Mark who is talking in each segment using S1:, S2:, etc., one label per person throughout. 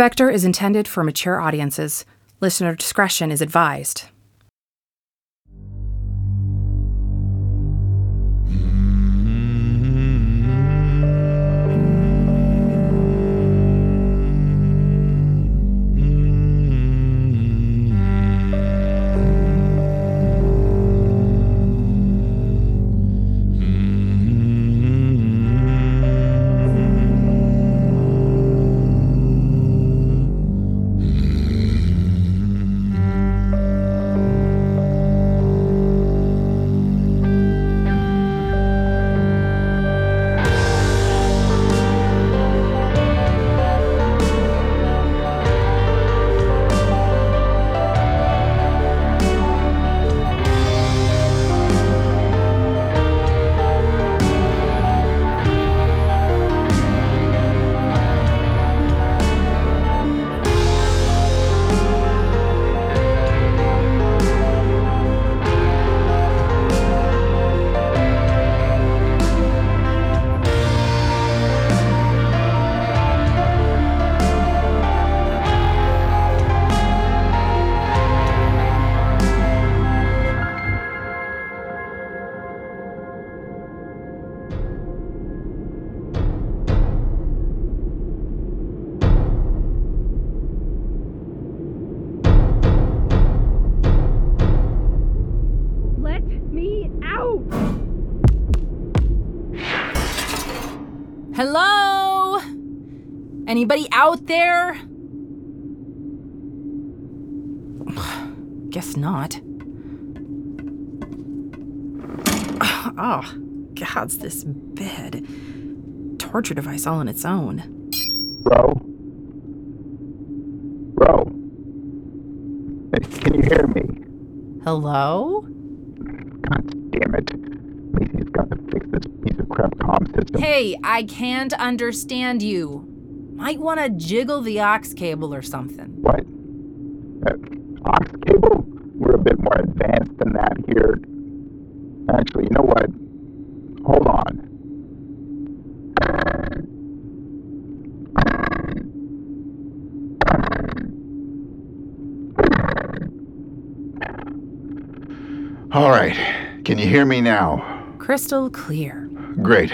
S1: Spectre is intended for mature audiences. Listener discretion is advised. Anybody out there? Guess not. Oh, God's this bed. Torture device all on its own.
S2: Bro? Bro? Hey, Can you hear me?
S1: Hello?
S2: God damn it. Macie's got to fix this piece of crap comm system.
S1: Hey, I can't understand you. Might want to jiggle the aux cable or something.
S2: What? Uh, aux cable? We're a bit more advanced than that here. Actually, you know what? Hold on.
S3: All right. Can you hear me now?
S1: Crystal clear.
S3: Great.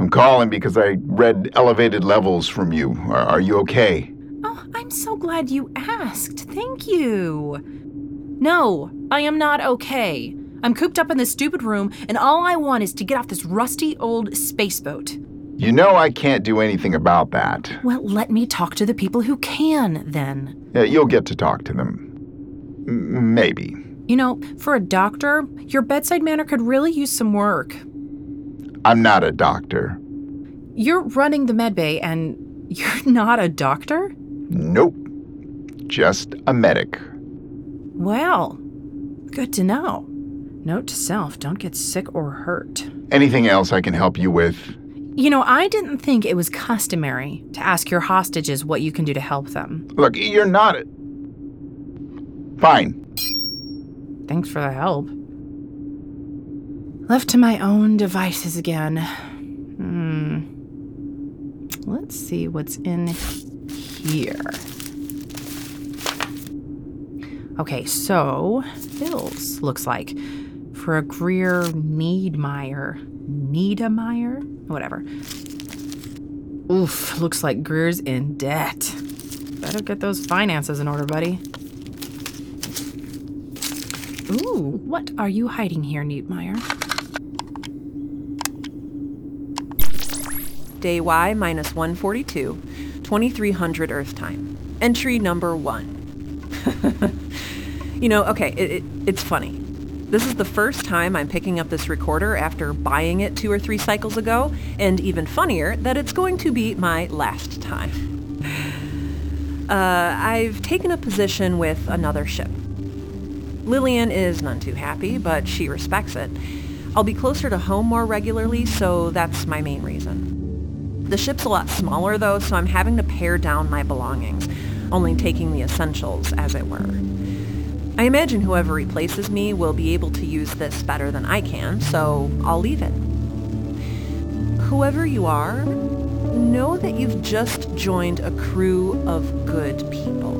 S3: I'm calling because I read elevated levels from you. Are, are you okay?
S1: Oh, I'm so glad you asked. Thank you. No, I am not okay. I'm cooped up in this stupid room, and all I want is to get off this rusty old spaceboat.
S3: You know I can't do anything about that.
S1: Well, let me talk to the people who can, then.
S3: Yeah, you'll get to talk to them. M- maybe.
S1: You know, for a doctor, your bedside manner could really use some work.
S3: I'm not a doctor.
S1: You're running the medbay, and you're not a doctor?
S3: Nope. Just a medic.
S1: Well, good to know. Note to self don't get sick or hurt.
S3: Anything else I can help you with?
S1: You know, I didn't think it was customary to ask your hostages what you can do to help them.
S3: Look, you're not. A... Fine.
S1: Thanks for the help. Left to my own devices again. Hmm. Let's see what's in here. Okay, so bills looks like for a Greer Niedmeier. Niedermeyer? Whatever. Oof, looks like Greer's in debt. Better get those finances in order, buddy. Ooh, what are you hiding here, Niedmeier?
S4: Day Y minus 142, 2300 Earth time. Entry number one. you know, okay, it, it, it's funny. This is the first time I'm picking up this recorder after buying it two or three cycles ago, and even funnier that it's going to be my last time. Uh, I've taken a position with another ship. Lillian is none too happy, but she respects it. I'll be closer to home more regularly, so that's my main reason. The ship's a lot smaller though, so I'm having to pare down my belongings, only taking the essentials, as it were. I imagine whoever replaces me will be able to use this better than I can, so I'll leave it. Whoever you are, Know that you've just joined a crew of good people.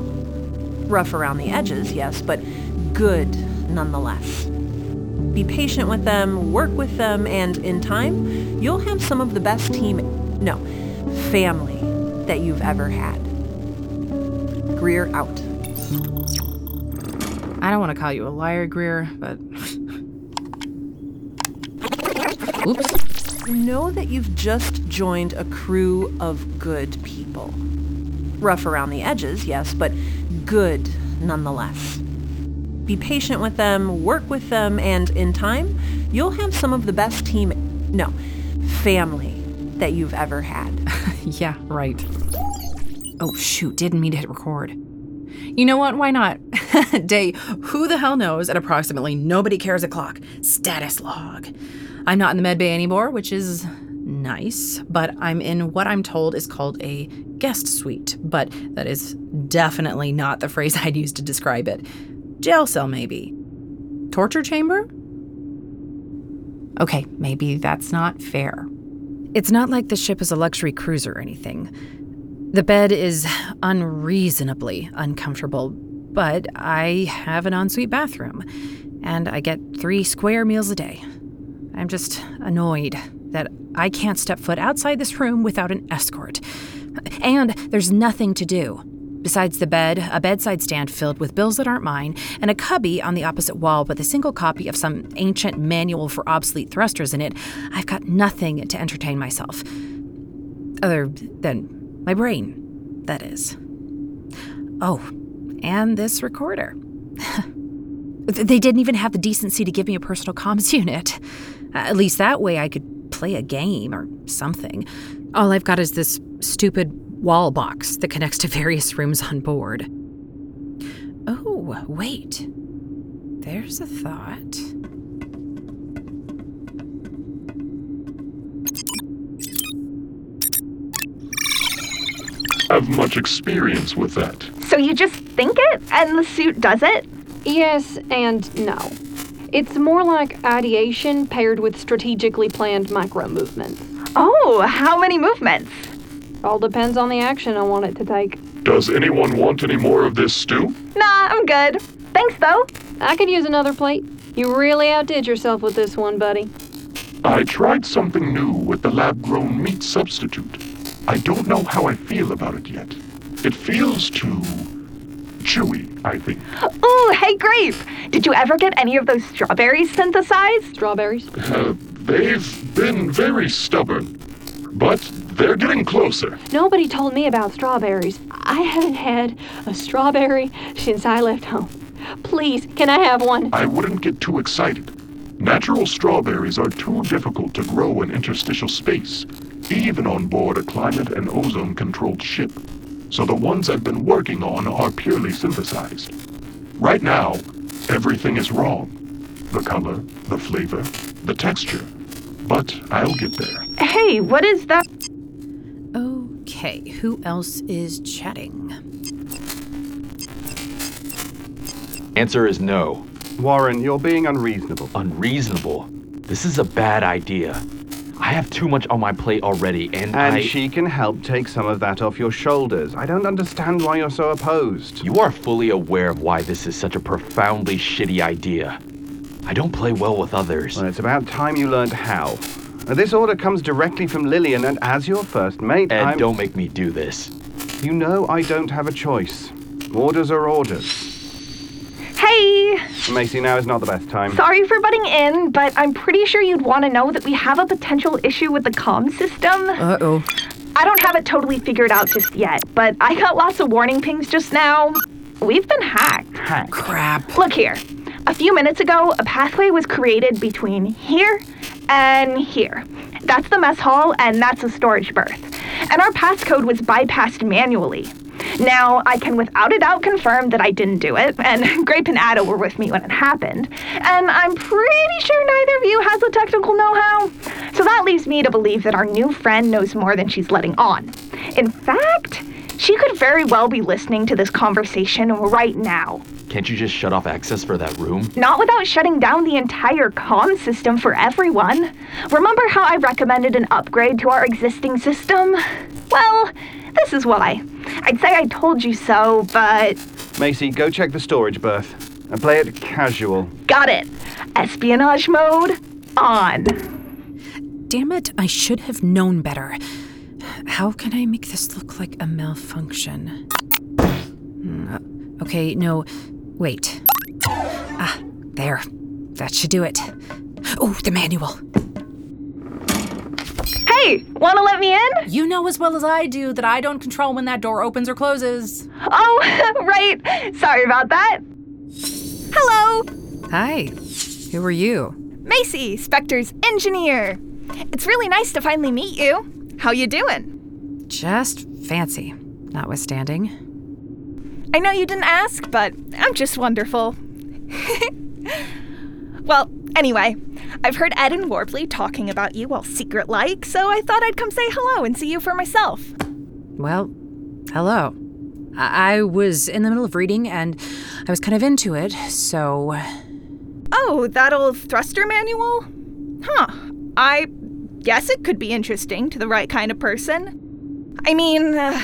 S4: Rough around the edges, yes, but good nonetheless. Be patient with them, work with them, and in time, you'll have some of the best team, no, family that you've ever had. Greer out.
S1: I don't want to call you a liar, Greer, but. Oops.
S4: Know that you've just joined a crew of good people. Rough around the edges, yes, but good nonetheless. Be patient with them, work with them, and in time, you'll have some of the best team, no, family that you've ever had.
S1: yeah, right. Oh, shoot, didn't mean to hit record. You know what? Why not? Day, who the hell knows at approximately nobody cares o'clock. Status log. I'm not in the med bay anymore, which is nice, but I'm in what I'm told is called a guest suite, but that is definitely not the phrase I'd use to describe it. Jail cell, maybe. Torture chamber? Okay, maybe that's not fair. It's not like the ship is a luxury cruiser or anything. The bed is unreasonably uncomfortable, but I have an ensuite bathroom, and I get three square meals a day. I'm just annoyed that I can't step foot outside this room without an escort. And there's nothing to do. Besides the bed, a bedside stand filled with bills that aren't mine, and a cubby on the opposite wall with a single copy of some ancient manual for obsolete thrusters in it, I've got nothing to entertain myself. Other than my brain, that is. Oh, and this recorder. they didn't even have the decency to give me a personal comms unit. At least that way I could play a game or something. All I've got is this stupid wall box that connects to various rooms on board. Oh, wait. There's a thought.
S5: I have much experience with that.
S6: So you just think it and the suit does it?
S7: Yes and no. It's more like ideation paired with strategically planned micro movements.
S6: Oh, how many movements?
S7: All depends on the action I want it to take.
S5: Does anyone want any more of this stew?
S6: Nah, I'm good. Thanks though.
S7: I could use another plate. You really outdid yourself with this one, buddy.
S5: I tried something new with the lab grown meat substitute. I don't know how I feel about it yet. It feels too chewy, I think.
S6: Ooh, hey Grape! Did you ever get any of those strawberries synthesized?
S7: Strawberries?
S5: Uh, they've been very stubborn, but they're getting closer.
S7: Nobody told me about strawberries. I haven't had a strawberry since I left home. Please, can I have one?
S5: I wouldn't get too excited. Natural strawberries are too difficult to grow in interstitial space, even on board a climate and ozone controlled ship. So the ones I've been working on are purely synthesized. Right now, everything is wrong the color, the flavor, the texture. But I'll get there.
S6: Hey, what is that?
S1: Okay, who else is chatting?
S8: Answer is no.
S9: Warren, you're being unreasonable.
S8: Unreasonable. This is a bad idea. I have too much on my plate already, and,
S9: And
S8: I.
S9: she can help take some of that off your shoulders. I don't understand why you're so opposed.
S8: You are fully aware of why this is such a profoundly shitty idea. I don't play well with others.
S9: Well, it's about time you learned how. Uh, This order comes directly from Lillian, and as your first mate,
S8: Ed,
S9: I'm...
S8: don't make me do this.
S9: You know I don't have a choice. Orders are orders.
S6: Hey!
S9: Macie, now is not the best time.
S6: Sorry for butting in, but I'm pretty sure you'd want to know that we have a potential issue with the comm system.
S1: Uh oh.
S6: I don't have it totally figured out just yet, but I got lots of warning pings just now. We've been hacked.
S9: Hack.
S1: Crap.
S6: Look here. A few minutes ago, a pathway was created between here and here. That's the mess hall, and that's a storage berth. And our passcode was bypassed manually. Now, I can without a doubt confirm that I didn't do it, and Grape and Atta were with me when it happened. And I'm pretty sure neither of you has the technical know how. So that leaves me to believe that our new friend knows more than she's letting on. In fact, she could very well be listening to this conversation right now.
S8: Can't you just shut off access for that room?
S6: Not without shutting down the entire comm system for everyone. Remember how I recommended an upgrade to our existing system?
S10: Well, this is why. I'd say I told you so, but
S9: Macie, go check the storage berth and play it casual.
S10: got it. Espionage mode on.
S1: Damn it, I should have known better. How can I make this look like a malfunction? Hmm, uh, Okay, no, wait. Ah, there. That should do it. Oh, the manual.
S10: Hey, wanna let me in?
S1: You know as well as I do that I don't control when that door opens or closes.
S10: Oh, right. Sorry about that.
S6: Hello,
S1: Hi. Who are you?
S6: Macie, Spectre's engineer. It's really nice to finally meet you. How you doing?
S1: Just fancy, notwithstanding.
S6: I know you didn't ask, but I'm just wonderful. well, anyway, I've heard Ed and Warbley talking about you all secret like, so I thought I'd come say hello and see you for myself.
S1: Well, hello. I, I was in the middle of reading and I was kind of into it, so.
S6: Oh, that old thruster manual? Huh. I guess it could be interesting to the right kind of person. I mean, uh,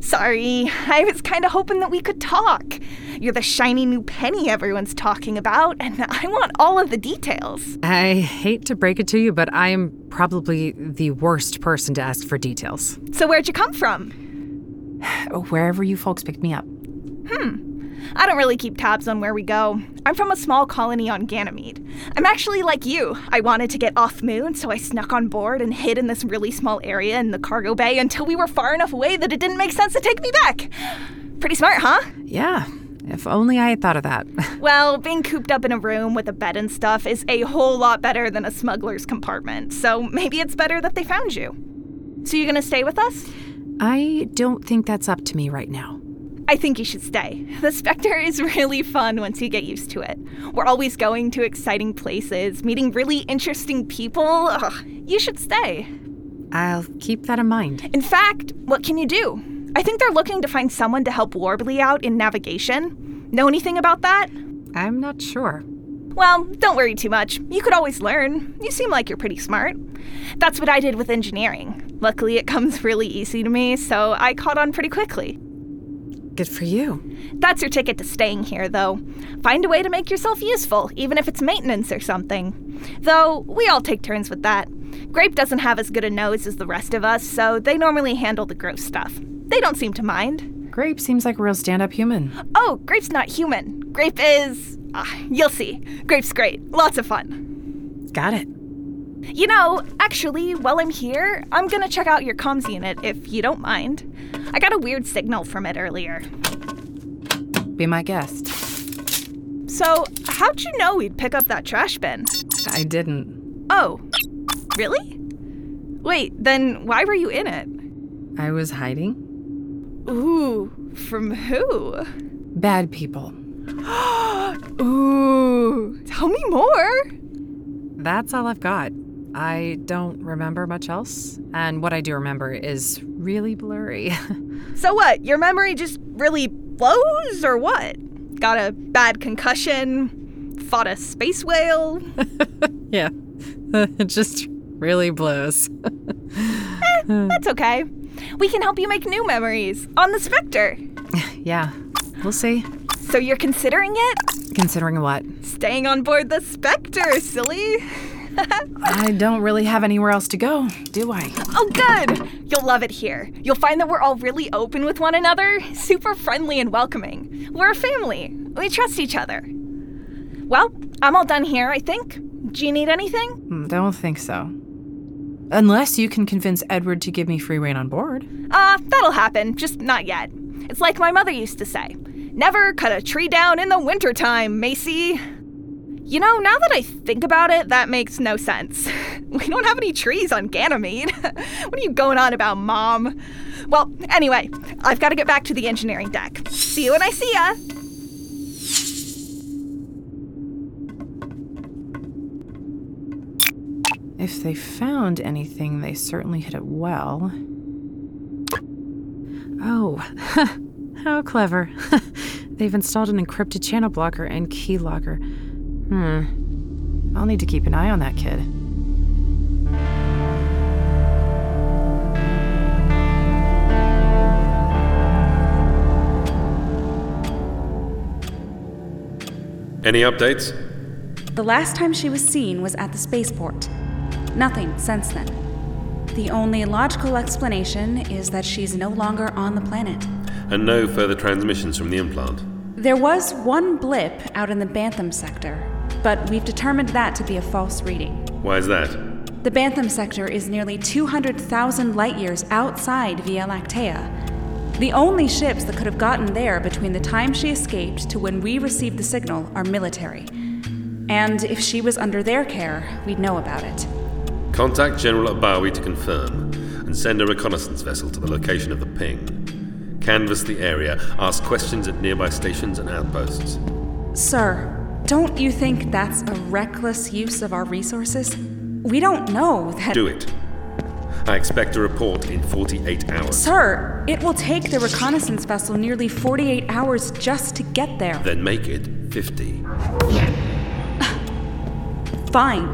S6: sorry, I was kind of hoping that we could talk. You're the shiny new penny everyone's talking about, and I want all of the details.
S1: I hate to break it to you, but I am probably the worst person to ask for details.
S6: So, where'd you come from?
S1: Wherever you folks picked me up.
S6: I don't really keep tabs on where we go. I'm from a small colony on Ganymede. I'm actually like you. I wanted to get off moon, so I snuck on board and hid in this really small area in the cargo bay until we were far enough away that it didn't make sense to take me back. Pretty smart, huh?
S1: Yeah, if only I had thought of that.
S6: Well, being cooped up in a room with a bed and stuff is a whole lot better than a smuggler's compartment, so maybe it's better that they found you. So, you gonna stay with us?
S1: I don't think that's up to me right now.
S6: I think you should stay. The Spectre is really fun once you get used to it. We're always going to exciting places, meeting really interesting people. Ugh, you should stay.
S1: I'll keep that in mind.
S6: In fact, what can you do? I think they're looking to find someone to help Warbly out in navigation. Know anything about that?
S1: I'm not sure.
S6: Well, don't worry too much. You could always learn. You seem like you're pretty smart. That's what I did with engineering. Luckily, it comes really easy to me, so I caught on pretty quickly.
S1: Good for you.
S6: That's your ticket to staying here, though. Find a way to make yourself useful, even if it's maintenance or something. Though, we all take turns with that. Grape doesn't have as good a nose as the rest of us, so they normally handle the gross stuff. They don't seem to mind.
S1: Grape seems like a real stand up human.
S6: Oh, Grape's not human. Grape is. Ah, you'll see. Grape's great. Lots of fun.
S1: Got it.
S6: You know, actually, while I'm here, I'm gonna check out your comms unit if you don't mind. I got a weird signal from it earlier.
S1: Be my guest.
S6: So, how'd you know we'd pick up that trash bin?
S1: I didn't.
S6: Oh, really? Wait, then why were you in it?
S1: I was hiding.
S6: Ooh, from who?
S1: Bad people.
S6: Ooh, tell me more.
S1: That's all I've got. I don't remember much else, and what I do remember is really blurry.
S6: So what? Your memory just really blows, or what? Got a bad concussion? Fought a space whale?
S1: yeah, it just really blows.
S6: Eh, that's okay. We can help you make new memories on the Spectre.
S1: yeah, we'll see.
S6: So you're considering it?
S1: Considering what?
S6: Staying on board the Spectre, silly.
S1: I don't really have anywhere else to go, do I?
S6: Oh, good! You'll love it here. You'll find that we're all really open with one another, super friendly and welcoming. We're a family. We trust each other. Well, I'm all done here, I think. Do you need anything?
S1: Hmm, Don't think so. Unless you can convince Edward to give me free reign on board.
S6: Uh, that'll happen, just not yet. It's like my mother used to say never cut a tree down in the wintertime, Macie. You know, now that I think about it, that makes no sense. We don't have any trees on Ganymede. what are you going on about, Mom? Well, anyway, I've got to get back to the engineering deck. See you when I see ya.
S1: If they found anything, they certainly hid it well. Oh, how clever. They've installed an encrypted channel blocker and keylogger. Hmm. I'll need to keep an eye on that kid.
S11: Any updates?
S12: The last time she was seen was at the spaceport. Nothing since then. The only logical explanation is that she's no longer on the planet.
S11: And no further transmissions from the implant?
S12: There was one blip out in the Bantham sector, but we've determined that to be a false reading.
S11: Why is that?
S12: The Bantham sector is nearly 200,000 light years outside Via Lactea. The only ships that could have gotten there between the time she escaped to when we received the signal are military. And if she was under their care, we'd know about it.
S11: Contact General Abawi to confirm, and send a reconnaissance vessel to the location of the ping. Canvass the area, ask questions at nearby stations and outposts.
S12: Sir, don't you think that's a reckless use of our resources? We don't know that.
S11: Do it. I expect a report in 48 hours.
S12: Sir, it will take the reconnaissance vessel nearly 48 hours just to get there.
S11: Then make it 50.
S12: Fine,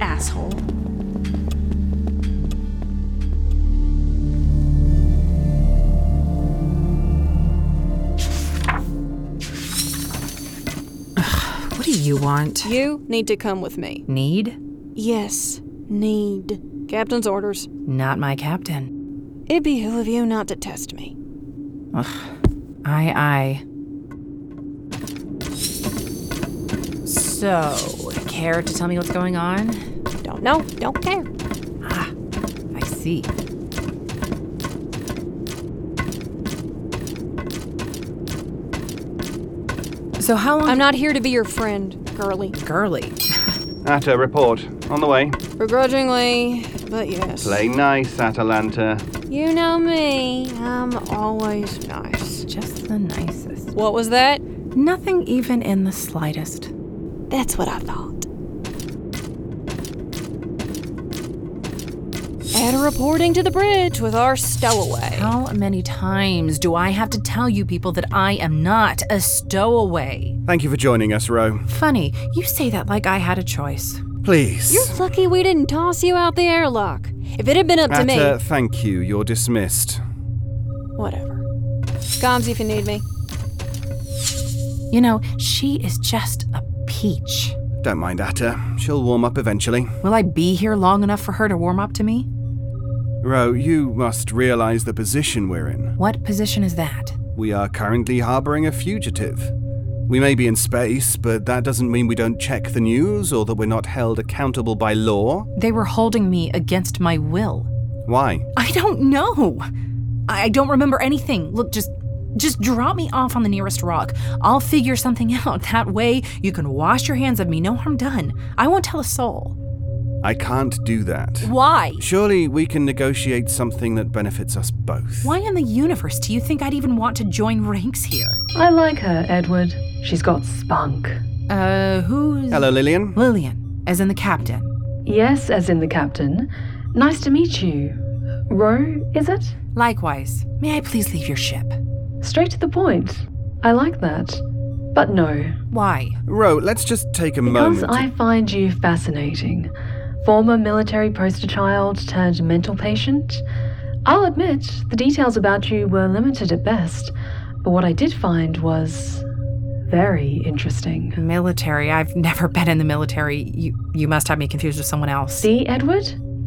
S12: asshole.
S1: Want?
S7: You need to come with me.
S1: Need?
S7: Yes, need. Captain's orders.
S1: Not my captain.
S7: It behoove of you not to test me.
S1: Ugh. Aye, aye. So, care to tell me what's going on?
S7: Don't know, don't care.
S1: Ah, I see. So, how long?
S7: I'm not here to be your friend, girly.
S1: Girly.
S9: Atta, report. On the way.
S7: Begrudgingly, but yes.
S9: Play nice, Atalanta.
S7: You know me. I'm always nice.
S1: Just the nicest.
S7: What was that?
S1: Nothing even in the slightest.
S7: That's what I thought. And reporting to the bridge with our stowaway.
S1: How many times do I have to tell you people that I am not a stowaway?
S9: Thank you for joining us, Rho.
S1: Funny, you say that like I had a choice.
S9: Please.
S7: You're lucky we didn't toss you out the airlock. If it had been up to me.
S9: Atta, thank you. You're dismissed.
S7: Whatever. Comms if you need me.
S1: You know, she is just a peach.
S9: Don't mind Atta. She'll warm up eventually.
S1: Will I be here long enough for her to warm up to me?
S9: Rho, you must realize the position we're in.
S1: What position is that?
S9: We are currently harboring a fugitive. We may be in space, but that doesn't mean we don't check the news or that we're not held accountable by law.
S1: They were holding me against my will.
S9: Why?
S1: I don't know. I don't remember anything. Look, just just drop me off on the nearest rock. I'll figure something out. That way you can wash your hands of me. No harm done. I won't tell a soul.
S9: I can't do that.
S1: Why?
S9: Surely we can negotiate something that benefits us both.
S1: Why in the universe do you think I'd even want to join ranks here?
S13: I like her, Edward. She's got spunk.
S1: Uh, who's.
S9: Hello, Lillian.
S1: Lillian, as in the captain.
S13: Yes, as in the captain. Nice to meet you. Rho, is it?
S1: Likewise. May I please leave your ship?
S13: Straight to the point. I like that. But no.
S1: Why?
S9: Rho, let's just take a
S13: because
S9: moment.
S13: Because I find you fascinating. Former military poster child turned mental patient. I'll admit, the details about you were limited at best, but what I did find was very interesting.
S1: Military? I've never been in the military. You you must have me confused with someone else.
S13: See, Edward?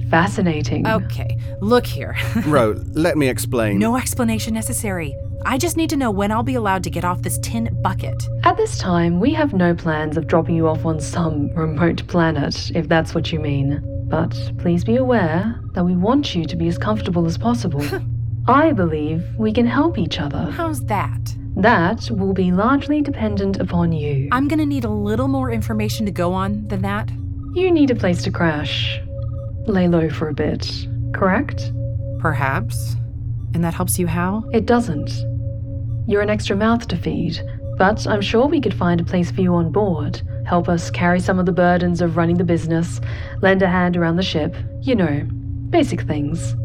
S13: Fascinating.
S1: Okay, look here.
S9: Rho, let me explain.
S1: No explanation necessary. I just need to know when I'll be allowed to get off this tin bucket.
S13: At this time, we have no plans of dropping you off on some remote planet, if that's what you mean. But please be aware that we want you to be as comfortable as possible. I believe we can help each other.
S1: How's that?
S13: That will be largely dependent upon you.
S1: I'm gonna need a little more information to go on than that.
S13: You need a place to crash. Lay low for a bit, correct?
S1: Perhaps. And that helps you how?
S13: It doesn't. You're an extra mouth to feed, but I'm sure we could find a place for you on board. Help us carry some of the burdens of running the business, lend a hand around the ship, you know, basic things.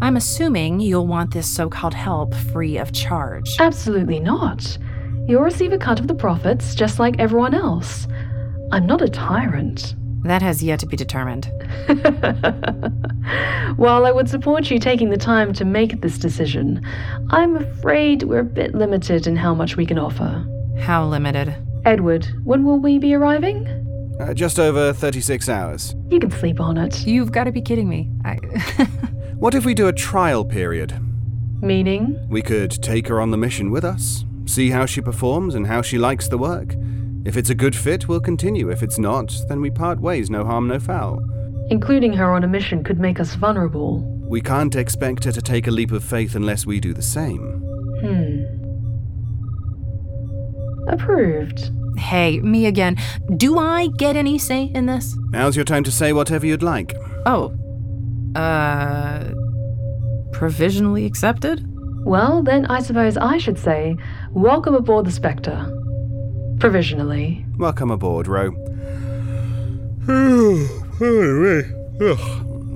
S1: I'm assuming you'll want this so called help free of charge.
S13: Absolutely not. You'll receive a cut of the profits just like everyone else. I'm not a tyrant.
S1: That has yet to be determined.
S13: While I would support you taking the time to make this decision, I'm afraid we're a bit limited in how much we can offer.
S1: How limited?
S13: Edward, when will we be arriving?
S9: Uh, just over 36 hours.
S13: You can sleep on it.
S1: You've got to be kidding me. I.
S9: What if we do a trial period?
S13: Meaning?
S9: We could take her on the mission with us, see how she performs and how she likes the work. If it's a good fit, we'll continue. If it's not, then we part ways, no harm, no foul.
S13: Including her on a mission could make us vulnerable.
S9: We can't expect her to take a leap of faith unless we do the same.
S13: Hmm. Approved.
S1: Hey, me again. Do I get any say in this?
S9: Now's your time to say whatever you'd like.
S1: Oh. Uh. Provisionally accepted?
S13: Well, then I suppose I should say, welcome aboard the Spectre. Provisionally.
S9: Welcome aboard, Rho.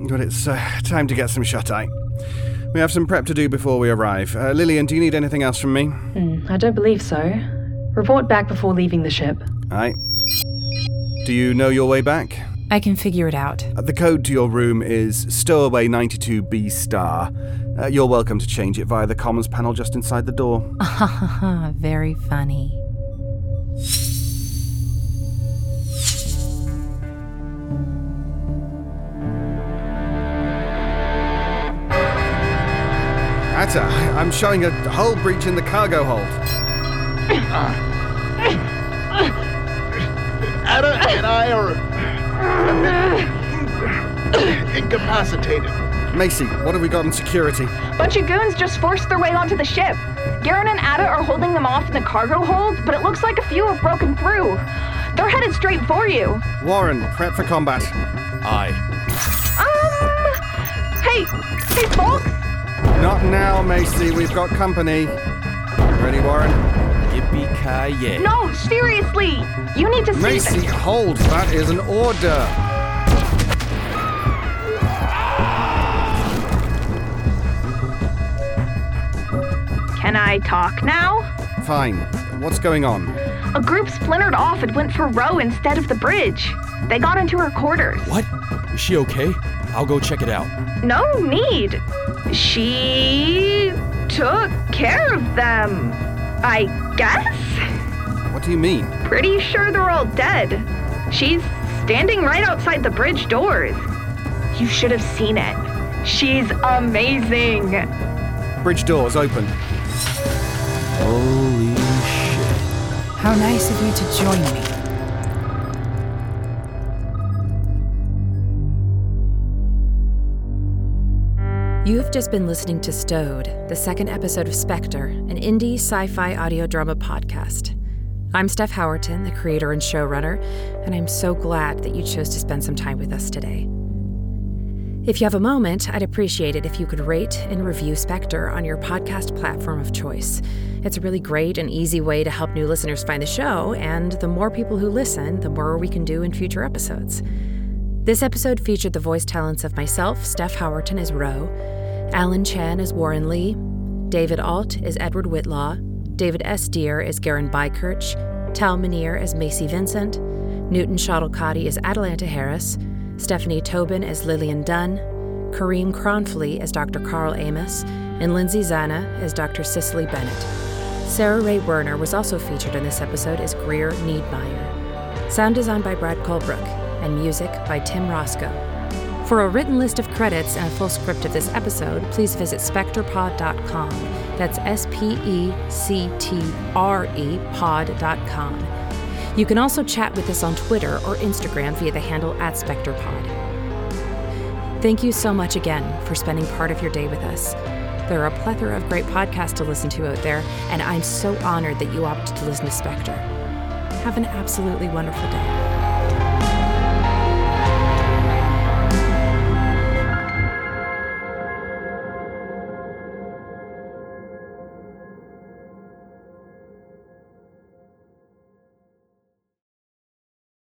S9: but it's uh, time to get some shut eye. We have some prep to do before we arrive. Uh, Lillian, do you need anything else from me?
S13: Hmm, I don't believe so. Report back before leaving the ship.
S9: Aye. Do you know your way back?
S1: I can figure it out.
S9: Uh, the code to your room is Stowaway 92B star. Uh, you're welcome to change it via the comms panel just inside the door.
S1: Very funny.
S9: Atta, I'm showing a hull breach in the cargo hold.
S3: Atta and I are incapacitated.
S9: Macie, what have we got in security?
S6: Bunch of goons just forced their way onto the ship. Garyn and Atta are holding them off in the cargo hold, but it looks like a few have broken through. They're headed straight for you.
S9: Warren, prep for combat.
S8: Aye.
S6: Um. Hey, hey, folks.
S9: Not now, Macie. We've got company. Ready, Warren?
S8: Yippee-ki-yay.
S6: No, seriously. You need to see.
S9: Macie, hold. That is an order.
S6: I talk now?
S9: Fine. What's going on?
S6: A group splintered off and went for Rho instead of the bridge. They got into her quarters.
S8: What? Is she okay? I'll go check it out.
S6: No need. She took care of them. I guess?
S9: What do you mean?
S6: Pretty sure they're all dead. She's standing right outside the bridge doors. You should have seen it. She's amazing.
S9: Bridge doors open.
S8: Holy shit.
S1: How nice of you to join me. You have just been listening to Stowed, the second episode of Spectre, an indie sci fi audio drama podcast. I'm Stef Howerton, the creator and showrunner, and I'm so glad that you chose to spend some time with us today. If you have a moment, I'd appreciate it if you could rate and review Spectre on your podcast platform of choice. It's a really great and easy way to help new listeners find the show, and the more people who listen, the more we can do in future episodes. This episode featured the voice talents of myself, Stef Howerton as Rho, Allen Chan as Warren Lee, David Ault as Edward Whitlaw, David S. Dear as Garyn Beikirch, Tal Minear as Macie Vincent, Newton Schottelkotte as Atalanta Harris, Stephanie Tobin as Lillian Dunne, Karim Kronfli as Dr. Karl Amos, and Lindsay Zana as Dr. Cicely Bennett. Sarah Rhea Werner was also featured in this episode as Greer Niedmeier. Sound design by Brad Colbroock, and music by Tim Rosko. For a written list of credits and a full script of this episode, please visit spectrepod.com. That's S P E C T R E pod.com. You can also chat with us on Twitter or Instagram via the handle at SpectrePod. Thank you so much again for spending part of your day with us. There are a plethora of great podcasts to listen to out there, and I'm so honored that you opted to listen to Spectre. Have an absolutely wonderful day.